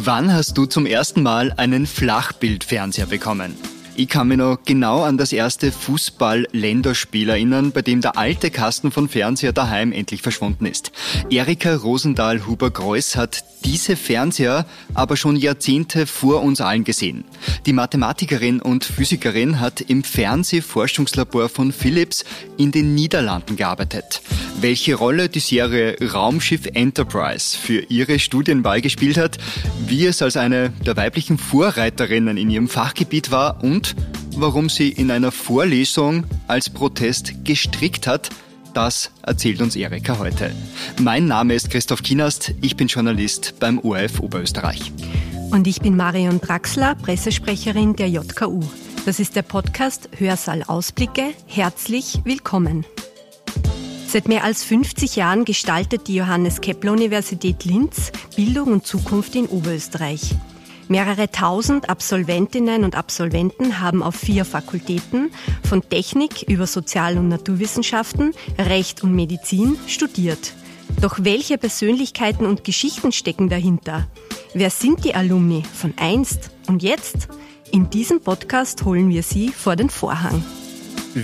Wann hast du zum ersten Mal einen Flachbildfernseher bekommen? Ich kann mich noch genau an das erste Fußball-Länderspiel erinnern, bei dem der alte Kasten von Fernseher daheim endlich verschwunden ist. Erika Rosendahl-Huber-Greuß hat diese Fernseher aber schon Jahrzehnte vor uns allen gesehen. Die Mathematikerin und Physikerin hat im Fernsehforschungslabor von Philips in den Niederlanden gearbeitet. Welche Rolle die Serie Raumschiff Enterprise für ihre Studienwahl gespielt hat, wie es als eine der weiblichen Vorreiterinnen in ihrem Fachgebiet war und warum sie in einer Vorlesung als Protest gestrickt hat, das erzählt uns Erika heute. Mein Name ist Christoph Kienast, ich bin Journalist beim ORF Oberösterreich. Und ich bin Marion Draxler, Pressesprecherin der JKU. Das ist der Podcast Hörsaal Ausblicke. Herzlich willkommen. Seit mehr als 50 Jahren gestaltet die Johannes Kepler Universität Linz Bildung und Zukunft in Oberösterreich. Mehrere tausend Absolventinnen und Absolventen haben auf vier Fakultäten von Technik über Sozial- und Naturwissenschaften, Recht und Medizin studiert. Doch welche Persönlichkeiten und Geschichten stecken dahinter? Wer sind die Alumni von einst und jetzt? In diesem Podcast holen wir Sie vor den Vorhang.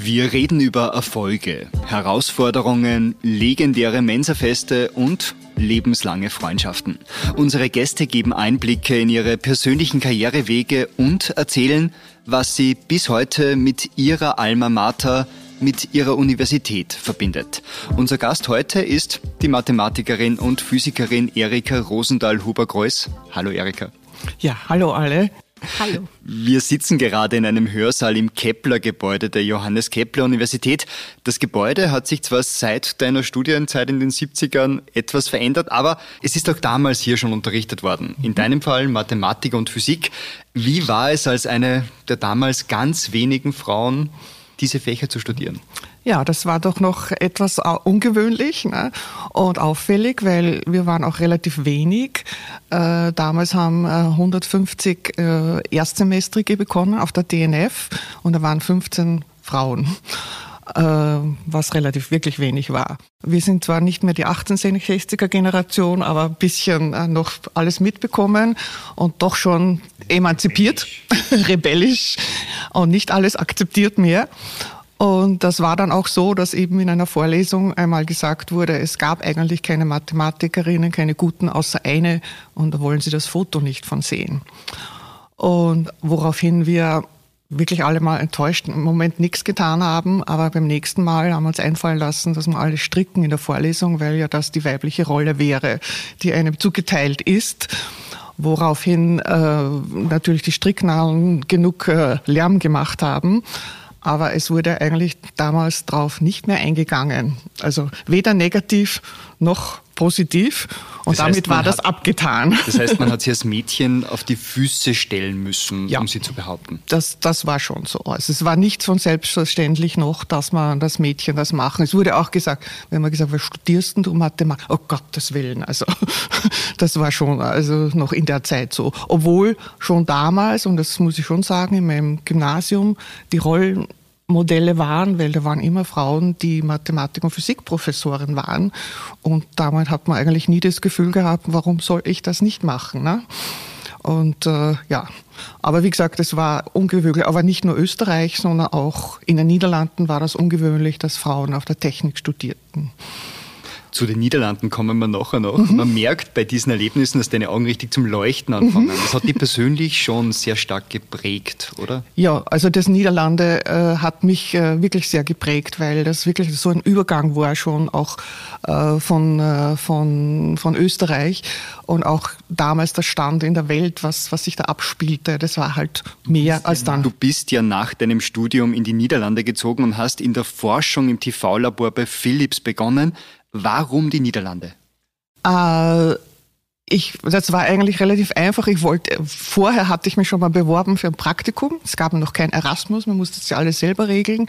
Wir reden über Erfolge, Herausforderungen, legendäre Mensafeste und lebenslange Freundschaften. Unsere Gäste geben Einblicke in ihre persönlichen Karrierewege und erzählen, was sie bis heute mit ihrer Alma Mater mit ihrer Universität verbindet. Unser Gast heute ist die Mathematikerin und Physikerin Erika Rosendahl-Huber-Greuß. Hallo Erika. Ja, hallo alle. Hallo. Wir sitzen gerade in einem Hörsaal im Kepler-Gebäude der Johannes Kepler Universität. Das Gebäude hat sich zwar seit deiner Studienzeit in den 70ern etwas verändert, aber es ist auch damals hier schon unterrichtet worden. In deinem Fall Mathematik und Physik. Wie war es als eine der damals ganz wenigen Frauen, diese Fächer zu studieren? Ja, das war doch noch etwas ungewöhnlich ne? und auffällig, weil wir waren auch relativ wenig. Äh, damals haben äh, 150 äh, Erstsemestrige bekommen auf der DNF und da waren 15 Frauen äh, was relativ wirklich wenig war. Wir sind zwar nicht mehr die 1860er Generation, aber ein bisschen äh, noch alles mitbekommen und doch schon emanzipiert, rebellisch, rebellisch und nicht alles akzeptiert mehr. Und das war dann auch so, dass eben in einer Vorlesung einmal gesagt wurde, es gab eigentlich keine Mathematikerinnen, keine guten, außer eine, und da wollen Sie das Foto nicht von sehen. Und woraufhin wir wirklich alle mal enttäuscht im Moment nichts getan haben, aber beim nächsten Mal haben wir uns einfallen lassen, dass wir alle stricken in der Vorlesung, weil ja das die weibliche Rolle wäre, die einem zugeteilt ist woraufhin äh, natürlich die Stricknadeln genug äh, Lärm gemacht haben. Aber es wurde eigentlich damals drauf nicht mehr eingegangen. Also weder negativ noch positiv. Und das heißt, damit war das abgetan. Das heißt, man hat sie als Mädchen auf die Füße stellen müssen, ja, um sie zu behaupten. Das, das war schon so. Also es war nicht so selbstverständlich noch, dass man das Mädchen das machen. Es wurde auch gesagt, wenn man gesagt, was studierst du Mathematik? Oh Gottes Willen. Also das war schon also noch in der Zeit so. Obwohl schon damals, und das muss ich schon sagen, in meinem Gymnasium die Rollen Modelle waren, weil da waren immer Frauen, die Mathematik- und Physikprofessoren waren. Und damals hat man eigentlich nie das Gefühl gehabt, warum soll ich das nicht machen? Ne? Und äh, ja, aber wie gesagt, es war ungewöhnlich, aber nicht nur Österreich, sondern auch in den Niederlanden war das ungewöhnlich, dass Frauen auf der Technik studierten. Zu den Niederlanden kommen wir nachher noch. Mhm. Man merkt bei diesen Erlebnissen, dass deine Augen richtig zum Leuchten anfangen. Mhm. Das hat dich persönlich schon sehr stark geprägt, oder? Ja, also das Niederlande äh, hat mich äh, wirklich sehr geprägt, weil das wirklich so ein Übergang war schon auch äh, von, äh, von, von Österreich und auch damals der Stand in der Welt, was, was sich da abspielte, das war halt mehr als dann. Du bist ja nach deinem Studium in die Niederlande gezogen und hast in der Forschung im TV-Labor bei Philips begonnen. Warum die Niederlande? Äh, ich, das war eigentlich relativ einfach. Ich wollte, vorher hatte ich mich schon mal beworben für ein Praktikum. Es gab noch kein Erasmus, man musste es ja alles selber regeln.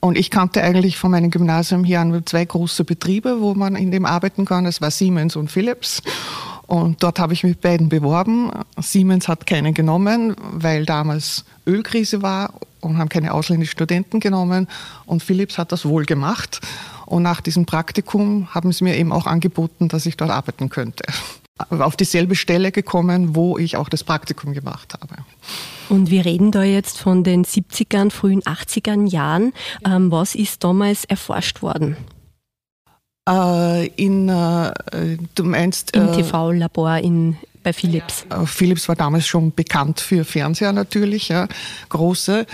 Und ich kannte eigentlich von meinem Gymnasium hier an zwei große Betriebe, wo man in dem arbeiten kann. Das war Siemens und Philips. Und dort habe ich mich beiden beworben. Siemens hat keinen genommen, weil damals Ölkrise war und haben keine ausländischen Studenten genommen. Und Philips hat das wohl gemacht. Und nach diesem Praktikum haben sie mir eben auch angeboten, dass ich dort arbeiten könnte. auf dieselbe Stelle gekommen, wo ich auch das Praktikum gemacht habe. Und wir reden da jetzt von den 70ern, frühen 80ern Jahren. Ähm, was ist damals erforscht worden? Äh, in, äh, du meinst. Im äh, TV-Labor in bei Philips. Äh, Philips war damals schon bekannt für Fernseher natürlich, ja, große.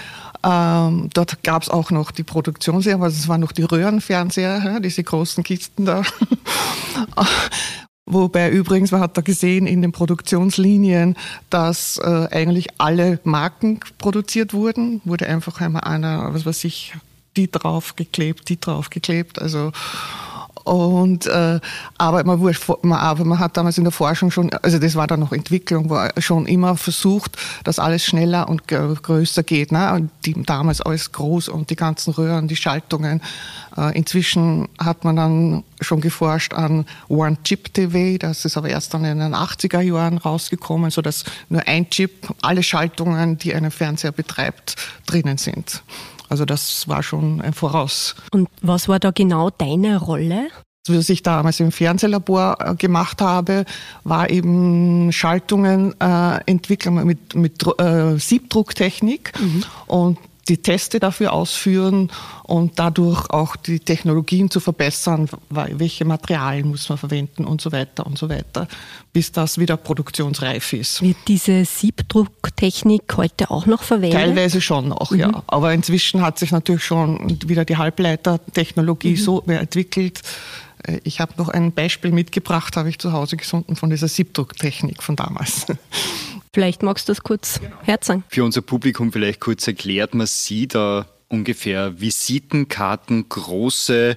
Ähm, dort gab es auch noch die Produktionsserie, aber es waren noch die Röhrenfernseher, ja, diese großen Kisten da. Wobei übrigens, man hat da gesehen in den Produktionslinien, dass äh, eigentlich alle Marken produziert wurden. Wurde einfach einmal einer, was weiß ich, die draufgeklebt, die draufgeklebt. Also und, äh, aber, man, man, man hat damals in der Forschung schon, also das war dann noch Entwicklung, war schon immer versucht, dass alles schneller und größer geht. Ne? Und die, damals alles groß und die ganzen Röhren, die Schaltungen. Äh, inzwischen hat man dann schon geforscht an One-Chip-TV, das ist aber erst dann in den 80er Jahren rausgekommen, sodass nur ein Chip, alle Schaltungen, die einen Fernseher betreibt, drinnen sind. Also das war schon ein Voraus. Und was war da genau deine Rolle? Was ich damals im Fernsehlabor äh, gemacht habe, war eben Schaltungen äh, entwickeln mit, mit äh, Siebdrucktechnik. Mhm. Und die Teste dafür ausführen und dadurch auch die Technologien zu verbessern, welche Materialien muss man verwenden und so weiter und so weiter, bis das wieder produktionsreif ist. Wird diese Siebdrucktechnik heute auch noch verwendet? Teilweise schon noch, mhm. ja. Aber inzwischen hat sich natürlich schon wieder die Halbleitertechnologie mhm. so entwickelt. Äh, ich habe noch ein Beispiel mitgebracht, habe ich zu Hause gefunden von dieser Siebdrucktechnik von damals. Vielleicht magst du das kurz herzeigen. Für unser Publikum vielleicht kurz erklärt, man sieht da ungefähr Visitenkarten, große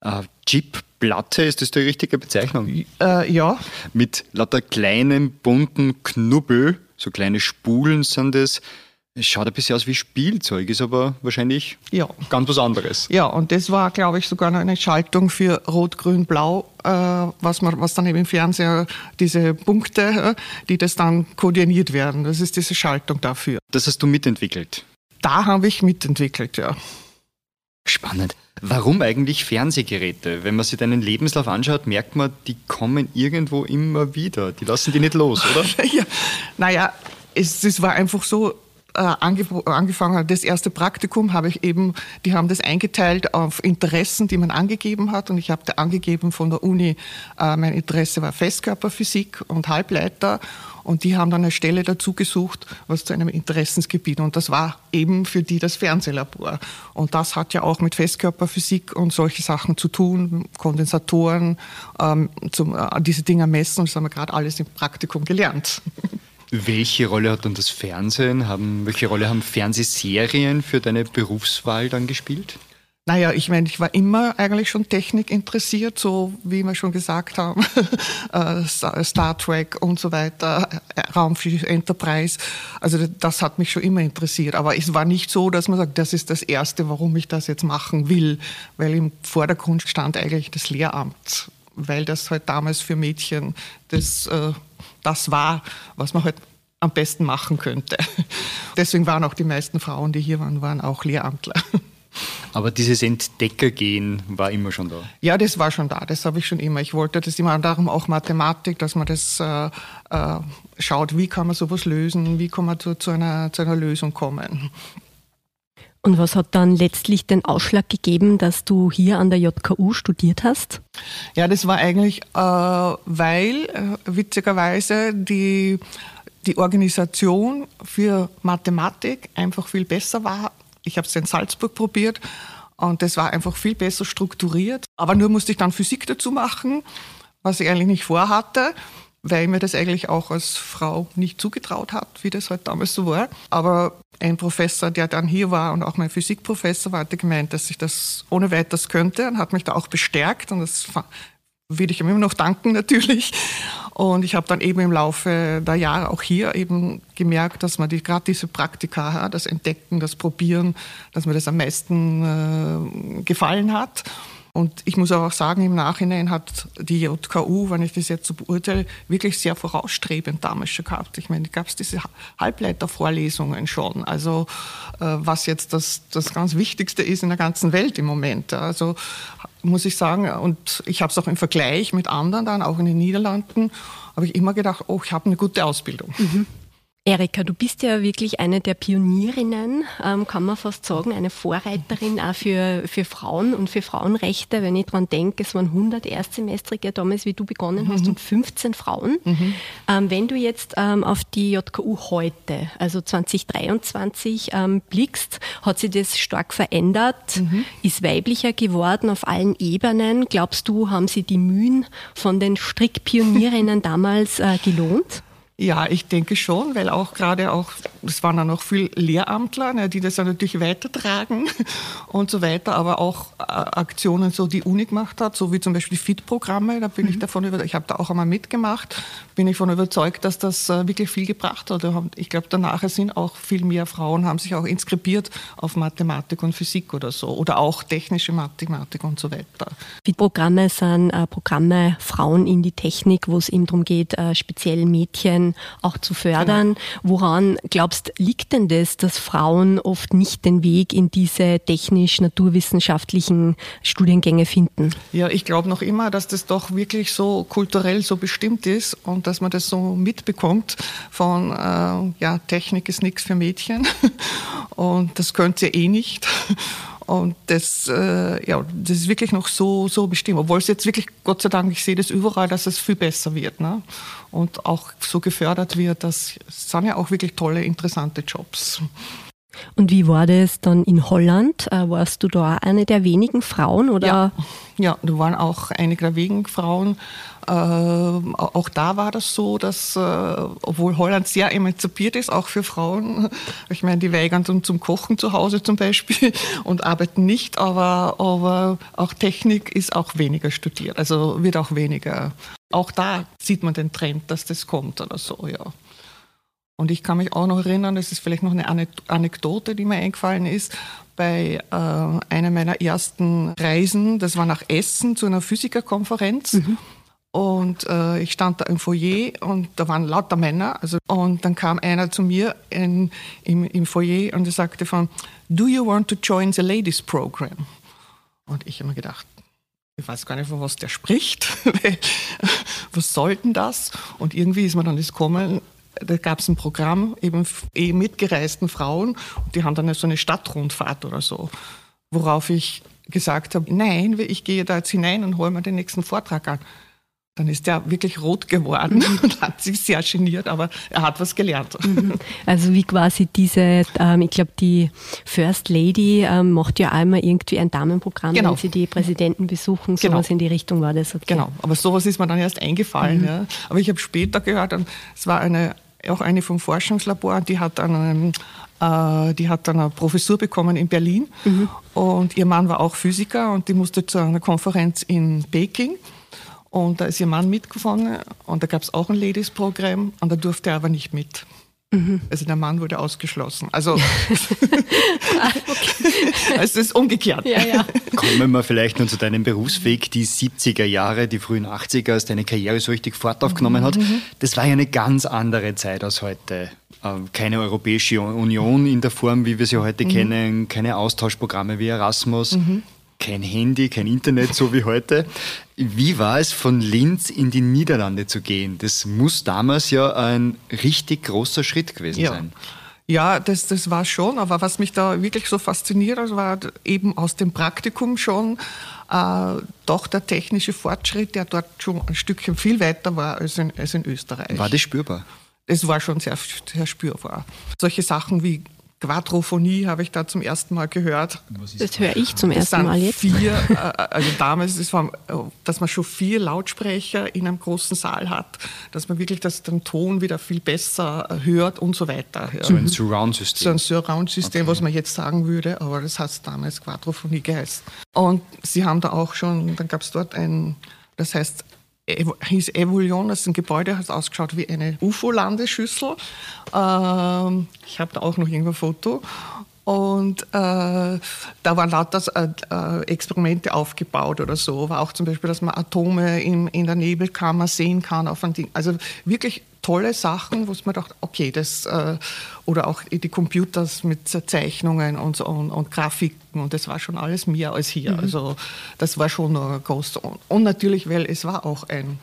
äh, Chipplatte, ist das die richtige Bezeichnung? Äh, ja. Mit lauter kleinen, bunten Knubbel, so kleine Spulen sind es. Es schaut ein bisschen aus wie Spielzeug, ist aber wahrscheinlich ja. ganz was anderes. Ja, und das war, glaube ich, sogar eine Schaltung für Rot, Grün, Blau, äh, was, man, was dann eben im Fernseher diese Punkte, äh, die das dann koordiniert werden. Das ist diese Schaltung dafür. Das hast du mitentwickelt? Da habe ich mitentwickelt, ja. Spannend. Warum eigentlich Fernsehgeräte? Wenn man sich deinen Lebenslauf anschaut, merkt man, die kommen irgendwo immer wieder. Die lassen die nicht los, oder? ja, naja, es, es war einfach so, angefangen hat, das erste Praktikum, habe ich eben, die haben das eingeteilt auf Interessen, die man angegeben hat. Und ich habe da angegeben von der Uni, äh, mein Interesse war Festkörperphysik und Halbleiter. Und die haben dann eine Stelle dazu gesucht, was zu einem Interessensgebiet. Und das war eben für die das Fernsehlabor. Und das hat ja auch mit Festkörperphysik und solche Sachen zu tun, Kondensatoren, ähm, zum, äh, diese Dinger messen. Und das haben wir gerade alles im Praktikum gelernt. Welche Rolle hat dann das Fernsehen? Haben, welche Rolle haben Fernsehserien für deine Berufswahl dann gespielt? Naja, ich meine, ich war immer eigentlich schon Technik interessiert, so wie wir schon gesagt haben, äh, Star Trek und so weiter, äh, Raumschiff Enterprise. Also das hat mich schon immer interessiert. Aber es war nicht so, dass man sagt, das ist das Erste, warum ich das jetzt machen will, weil im Vordergrund stand eigentlich das Lehramt, weil das halt damals für Mädchen das äh, das war, was man halt am besten machen könnte. Deswegen waren auch die meisten Frauen, die hier waren, waren auch Lehramtler. Aber dieses Entdeckergehen war immer schon da? Ja, das war schon da. Das habe ich schon immer. Ich wollte das immer darum auch Mathematik, dass man das äh, äh, schaut, wie kann man sowas lösen, wie kann man zu, zu, einer, zu einer Lösung kommen. Und was hat dann letztlich den Ausschlag gegeben, dass du hier an der JKU studiert hast? Ja, das war eigentlich, äh, weil äh, witzigerweise die, die Organisation für Mathematik einfach viel besser war. Ich habe es in Salzburg probiert und das war einfach viel besser strukturiert. Aber nur musste ich dann Physik dazu machen, was ich eigentlich nicht vorhatte weil mir das eigentlich auch als Frau nicht zugetraut hat, wie das halt damals so war. Aber ein Professor, der dann hier war und auch mein Physikprofessor war, hat gemeint, dass ich das ohne weiteres könnte und hat mich da auch bestärkt und das will ich ihm immer noch danken natürlich. Und ich habe dann eben im Laufe der Jahre auch hier eben gemerkt, dass man die, gerade diese Praktika, das Entdecken, das Probieren, dass mir das am meisten äh, gefallen hat. Und ich muss auch sagen, im Nachhinein hat die JKU, wenn ich das jetzt so beurteile, wirklich sehr vorausstrebend damals schon gehabt. Ich meine, gab es diese Halbleitervorlesungen schon, also äh, was jetzt das, das ganz Wichtigste ist in der ganzen Welt im Moment. Also muss ich sagen, und ich habe es auch im Vergleich mit anderen dann, auch in den Niederlanden, habe ich immer gedacht, oh, ich habe eine gute Ausbildung. Mhm. Erika, du bist ja wirklich eine der Pionierinnen, ähm, kann man fast sagen, eine Vorreiterin auch für, für Frauen und für Frauenrechte. Wenn ich daran denke, es waren 100 Erstsemestrige damals, wie du begonnen hast, mhm. und 15 Frauen. Mhm. Ähm, wenn du jetzt ähm, auf die JKU heute, also 2023, ähm, blickst, hat sich das stark verändert, mhm. ist weiblicher geworden auf allen Ebenen. Glaubst du, haben sie die Mühen von den Strickpionierinnen damals äh, gelohnt? Ja, ich denke schon, weil auch gerade auch, es waren dann noch viele Lehramtler, ne, die das ja natürlich weitertragen und so weiter, aber auch äh, Aktionen, so die Uni gemacht hat, so wie zum Beispiel FIT-Programme, da bin mhm. ich davon über, ich habe da auch einmal mitgemacht, bin ich davon überzeugt, dass das äh, wirklich viel gebracht hat. Ich glaube, danach sind auch viel mehr Frauen, haben sich auch inskribiert auf Mathematik und Physik oder so oder auch technische Mathematik und so weiter. FIT-Programme sind äh, Programme Frauen in die Technik, wo es eben darum geht, äh, speziell Mädchen Themen auch zu fördern. Genau. Woran glaubst liegt denn das, dass Frauen oft nicht den Weg in diese technisch-naturwissenschaftlichen Studiengänge finden? Ja, ich glaube noch immer, dass das doch wirklich so kulturell so bestimmt ist und dass man das so mitbekommt von, äh, ja, Technik ist nichts für Mädchen und das könnt ihr eh nicht. Und das, äh, ja, das ist wirklich noch so, so bestimmt. Obwohl es jetzt wirklich, Gott sei Dank, ich sehe das überall, dass es viel besser wird. Ne? Und auch so gefördert wird, das sind ja auch wirklich tolle, interessante Jobs. Und wie war das dann in Holland? Äh, warst du da eine der wenigen Frauen? Oder? Ja, ja, da waren auch einige der wenigen Frauen. Äh, auch da war das so, dass, äh, obwohl Holland sehr emanzipiert ist, auch für Frauen, ich meine, die weigern zum, zum Kochen zu Hause zum Beispiel und arbeiten nicht, aber, aber auch Technik ist auch weniger studiert, also wird auch weniger. Auch da sieht man den Trend, dass das kommt oder so, ja. Und ich kann mich auch noch erinnern, das ist vielleicht noch eine Anekdote, die mir eingefallen ist, bei äh, einer meiner ersten Reisen, das war nach Essen zu einer Physikerkonferenz. Mhm. Und äh, ich stand da im Foyer und da waren lauter Männer. Also, und dann kam einer zu mir in, im, im Foyer und er sagte von, do you want to join the ladies program? Und ich habe mir gedacht, ich weiß gar nicht, von was der spricht. was soll denn das? Und irgendwie ist mir dann das gekommen, da gab es ein Programm eben eh mitgereisten Frauen und die haben dann so eine Stadtrundfahrt oder so, worauf ich gesagt habe, nein, ich gehe da jetzt hinein und hole mir den nächsten Vortrag an. Dann ist er wirklich rot geworden mhm. und hat sich sehr geniert, aber er hat was gelernt. Mhm. Also wie quasi diese, ähm, ich glaube, die First Lady ähm, macht ja einmal irgendwie ein Damenprogramm, genau. wenn sie die Präsidenten besuchen. Genau. Sowas genau. in die Richtung war das. Okay. Genau, aber sowas ist mir dann erst eingefallen. Mhm. Ja. Aber ich habe später gehört, es war eine auch eine vom Forschungslabor, die hat dann, äh, die hat dann eine Professur bekommen in Berlin mhm. und ihr Mann war auch Physiker und die musste zu einer Konferenz in Peking. Und da ist ihr Mann mitgefahren und da gab es auch ein Ladies-Programm und da durfte er aber nicht mit. Mhm. Also der Mann wurde ausgeschlossen. Also, ah, es ist umgekehrt. Ja, ja. Kommen wir vielleicht nun zu deinem Berufsweg, die 70er Jahre, die frühen 80er, als deine Karriere so richtig Fahrt aufgenommen hat. Mhm. Das war ja eine ganz andere Zeit als heute. Ähm, keine Europäische Union in der Form, wie wir sie heute mhm. kennen, keine Austauschprogramme wie Erasmus. Kein Handy, kein Internet, so wie heute. Wie war es, von Linz in die Niederlande zu gehen? Das muss damals ja ein richtig großer Schritt gewesen ja. sein. Ja, das, das war schon, aber was mich da wirklich so fasziniert, war eben aus dem Praktikum schon äh, doch der technische Fortschritt, der dort schon ein Stückchen viel weiter war als in, als in Österreich. War das spürbar? Es war schon sehr, sehr spürbar. Solche Sachen wie Quadrophonie habe ich da zum ersten Mal gehört. Das höre ich zum ersten Mal jetzt. Vier, äh, also damals, ist es dass man schon vier Lautsprecher in einem großen Saal hat, dass man wirklich das, den Ton wieder viel besser hört und so weiter. So ein Surround-System. So ein Surround-System, okay. was man jetzt sagen würde, aber das hat damals Quadrophonie geheißen. Und sie haben da auch schon, dann gab es dort ein, das heißt hieß Evolution, das ist ein Gebäude, hat ausgeschaut wie eine UFO-Landeschüssel. Ähm, ich habe da auch noch irgendwo ein Foto. Und äh, da waren lauter äh, äh, Experimente aufgebaut oder so. War auch zum Beispiel, dass man Atome in, in der Nebelkammer sehen kann. Auf ein Ding. Also wirklich tolle Sachen, wo man dachte, okay, das, äh, oder auch die Computers mit Zeichnungen und, so, und, und, Grafiken und das war schon alles mehr als hier. Mhm. Also das war schon groß. Und natürlich, weil es war auch ein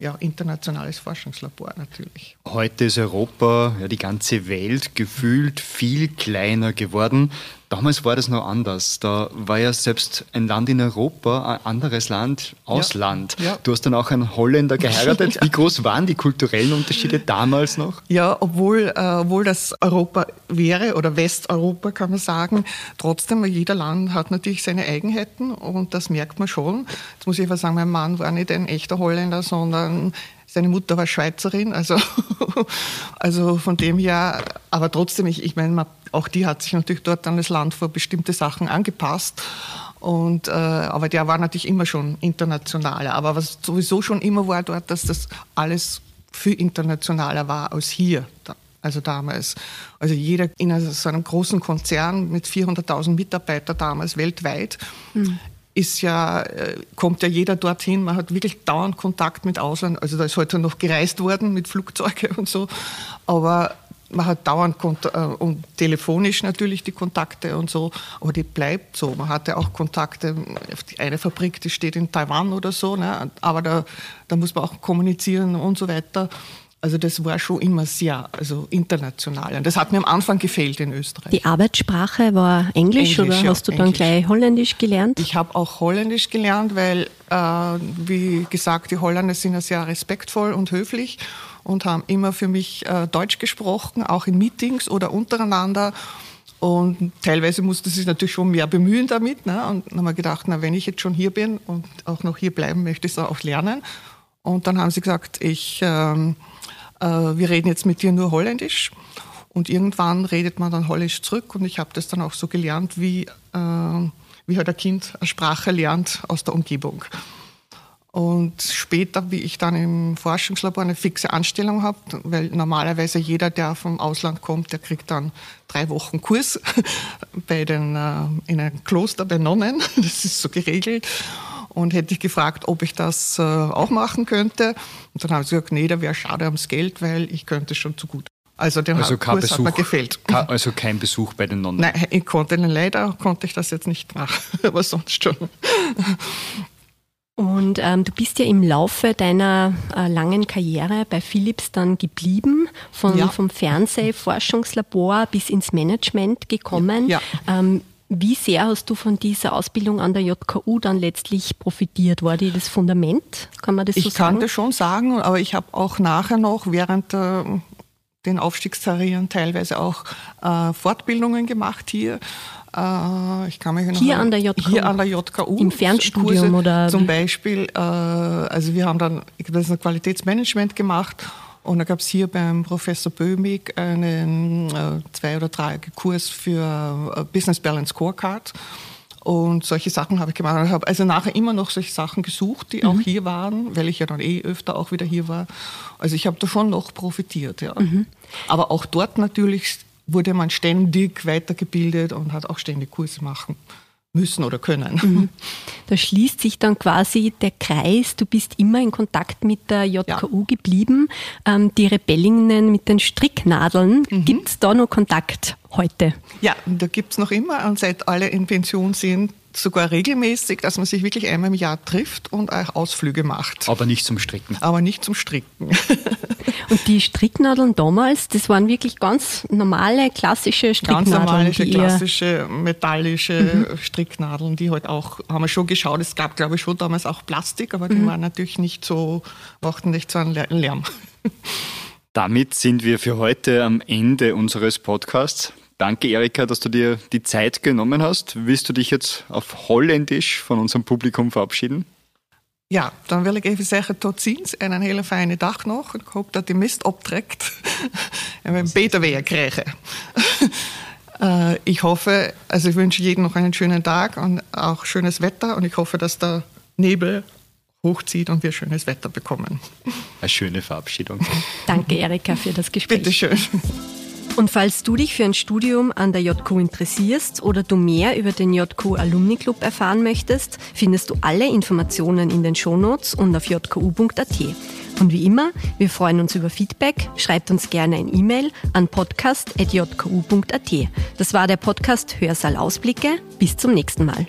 ja, internationales Forschungslabor natürlich. Heute ist Europa, ja, die ganze Welt gefühlt viel kleiner geworden. Damals war das noch anders. Da war ja selbst ein Land in Europa ein anderes Land, Ausland. Ja, ja. Du hast dann auch einen Holländer geheiratet. ja. Wie groß waren die kulturellen Unterschiede damals noch? Ja, obwohl, äh, obwohl das Europa wäre oder Westeuropa kann man sagen, trotzdem, jeder Land hat natürlich seine Eigenheiten und das merkt man schon. Jetzt muss ich aber sagen, mein Mann war nicht ein echter Holländer, sondern seine Mutter war Schweizerin, also, also von dem her, aber trotzdem, ich, ich meine, auch die hat sich natürlich dort an das Land vor bestimmte Sachen angepasst. Und, äh, aber der war natürlich immer schon internationaler. Aber was sowieso schon immer war dort, dass das alles viel internationaler war als hier. Also damals. Also jeder in so einem großen Konzern mit 400.000 Mitarbeitern damals weltweit mhm ist ja, äh, kommt ja jeder dorthin. Man hat wirklich dauernd Kontakt mit Ausland. Also da ist heute noch gereist worden mit Flugzeugen und so. Aber man hat dauernd äh, und telefonisch natürlich die Kontakte und so, aber die bleibt so. Man hatte auch Kontakte, eine Fabrik, die steht in Taiwan oder so, ne? aber da, da muss man auch kommunizieren und so weiter. Also das war schon immer sehr also international. Und das hat mir am Anfang gefehlt in Österreich. Die Arbeitssprache war Englisch, Englisch oder ja, hast du dann gleich Holländisch gelernt? Ich habe auch Holländisch gelernt, weil, äh, wie gesagt, die Holländer sind ja sehr respektvoll und höflich und haben immer für mich äh, Deutsch gesprochen, auch in Meetings oder untereinander. Und teilweise musste sich natürlich schon mehr bemühen damit. Ne? Und dann haben wir gedacht, na, wenn ich jetzt schon hier bin und auch noch hier bleiben möchte, ich es auch lernen. Und dann haben sie gesagt, ich... Ähm, äh, wir reden jetzt mit dir nur Holländisch. Und irgendwann redet man dann Holländisch zurück und ich habe das dann auch so gelernt, wie, äh, wie halt ein Kind eine Sprache lernt aus der Umgebung. Und später, wie ich dann im Forschungslabor eine fixe Anstellung habe, weil normalerweise jeder, der vom Ausland kommt, der kriegt dann drei Wochen Kurs bei den, äh, in einem Kloster bei Nonnen, das ist so geregelt und hätte ich gefragt, ob ich das äh, auch machen könnte. Und dann haben sie gesagt, nee, da wäre schade ums Geld, weil ich könnte schon zu gut. Also der also Kurs Besuch, hat mir gefehlt. Also kein Besuch bei den Nonnen? Nein, ich konnte, leider konnte ich das jetzt nicht machen, aber sonst schon. Und ähm, du bist ja im Laufe deiner äh, langen Karriere bei Philips dann geblieben, von, ja. vom Fernsehforschungslabor bis ins Management gekommen. Ja. Ähm, wie sehr hast du von dieser Ausbildung an der JKU dann letztlich profitiert? War die das Fundament? Kann man das so sagen? Ich kann das schon sagen, aber ich habe auch nachher noch während äh, den Aufstiegskarrieren teilweise auch äh, Fortbildungen gemacht hier. Äh, ich kann mich noch hier, an der JKU, hier an der JKU. Im Fernstudium Kurse, oder? Zum Beispiel, äh, also wir haben dann ich das Qualitätsmanagement gemacht und da gab es hier beim Professor Böhmig einen äh, zwei- oder drei Kurs für äh, Business Balance Scorecard. Und solche Sachen habe ich gemacht. Ich habe also nachher immer noch solche Sachen gesucht, die mhm. auch hier waren, weil ich ja dann eh öfter auch wieder hier war. Also ich habe da schon noch profitiert, ja. Mhm. Aber auch dort natürlich wurde man ständig weitergebildet und hat auch ständig Kurse machen müssen oder können. Mhm. Da schließt sich dann quasi der Kreis. Du bist immer in Kontakt mit der JKU ja. geblieben. Ähm, die Rebellinnen mit den Stricknadeln, mhm. gibt es da noch Kontakt heute? Ja, da gibt es noch immer. Und seit alle in Pension sind, sogar regelmäßig, dass man sich wirklich einmal im Jahr trifft und auch Ausflüge macht. Aber nicht zum Stricken. Aber nicht zum Stricken. und die Stricknadeln damals, das waren wirklich ganz normale, klassische Stricknadeln. Ganz normale, klassische, metallische mhm. Stricknadeln, die halt auch, haben wir schon geschaut, es gab glaube ich schon damals auch Plastik, aber die mhm. waren natürlich nicht so, machten nicht so einen Lärm. Damit sind wir für heute am Ende unseres Podcasts. Danke, Erika, dass du dir die Zeit genommen hast. Willst du dich jetzt auf Holländisch von unserem Publikum verabschieden? Ja, dan wil ik even zeggen tot ziens en een hele fijne dag nog. Ik hoop dat die mist optrekt en we een beter weer krijgen. uh, ich hoffe, also ich wünsche jedem noch einen schönen Tag und auch schönes Wetter und ich hoffe, dass der Nebel hochzieht und wir schönes Wetter bekommen. Eine schöne Verabschiedung. Danke, Erika, für das Gespräch. Bitteschön. Und falls du dich für ein Studium an der JQ interessierst oder du mehr über den JQ Alumni Club erfahren möchtest, findest du alle Informationen in den Shownotes und auf jku.at. Und wie immer, wir freuen uns über Feedback. Schreibt uns gerne ein E-Mail an podcast.jku.at. Das war der Podcast Hörsaal Ausblicke. Bis zum nächsten Mal.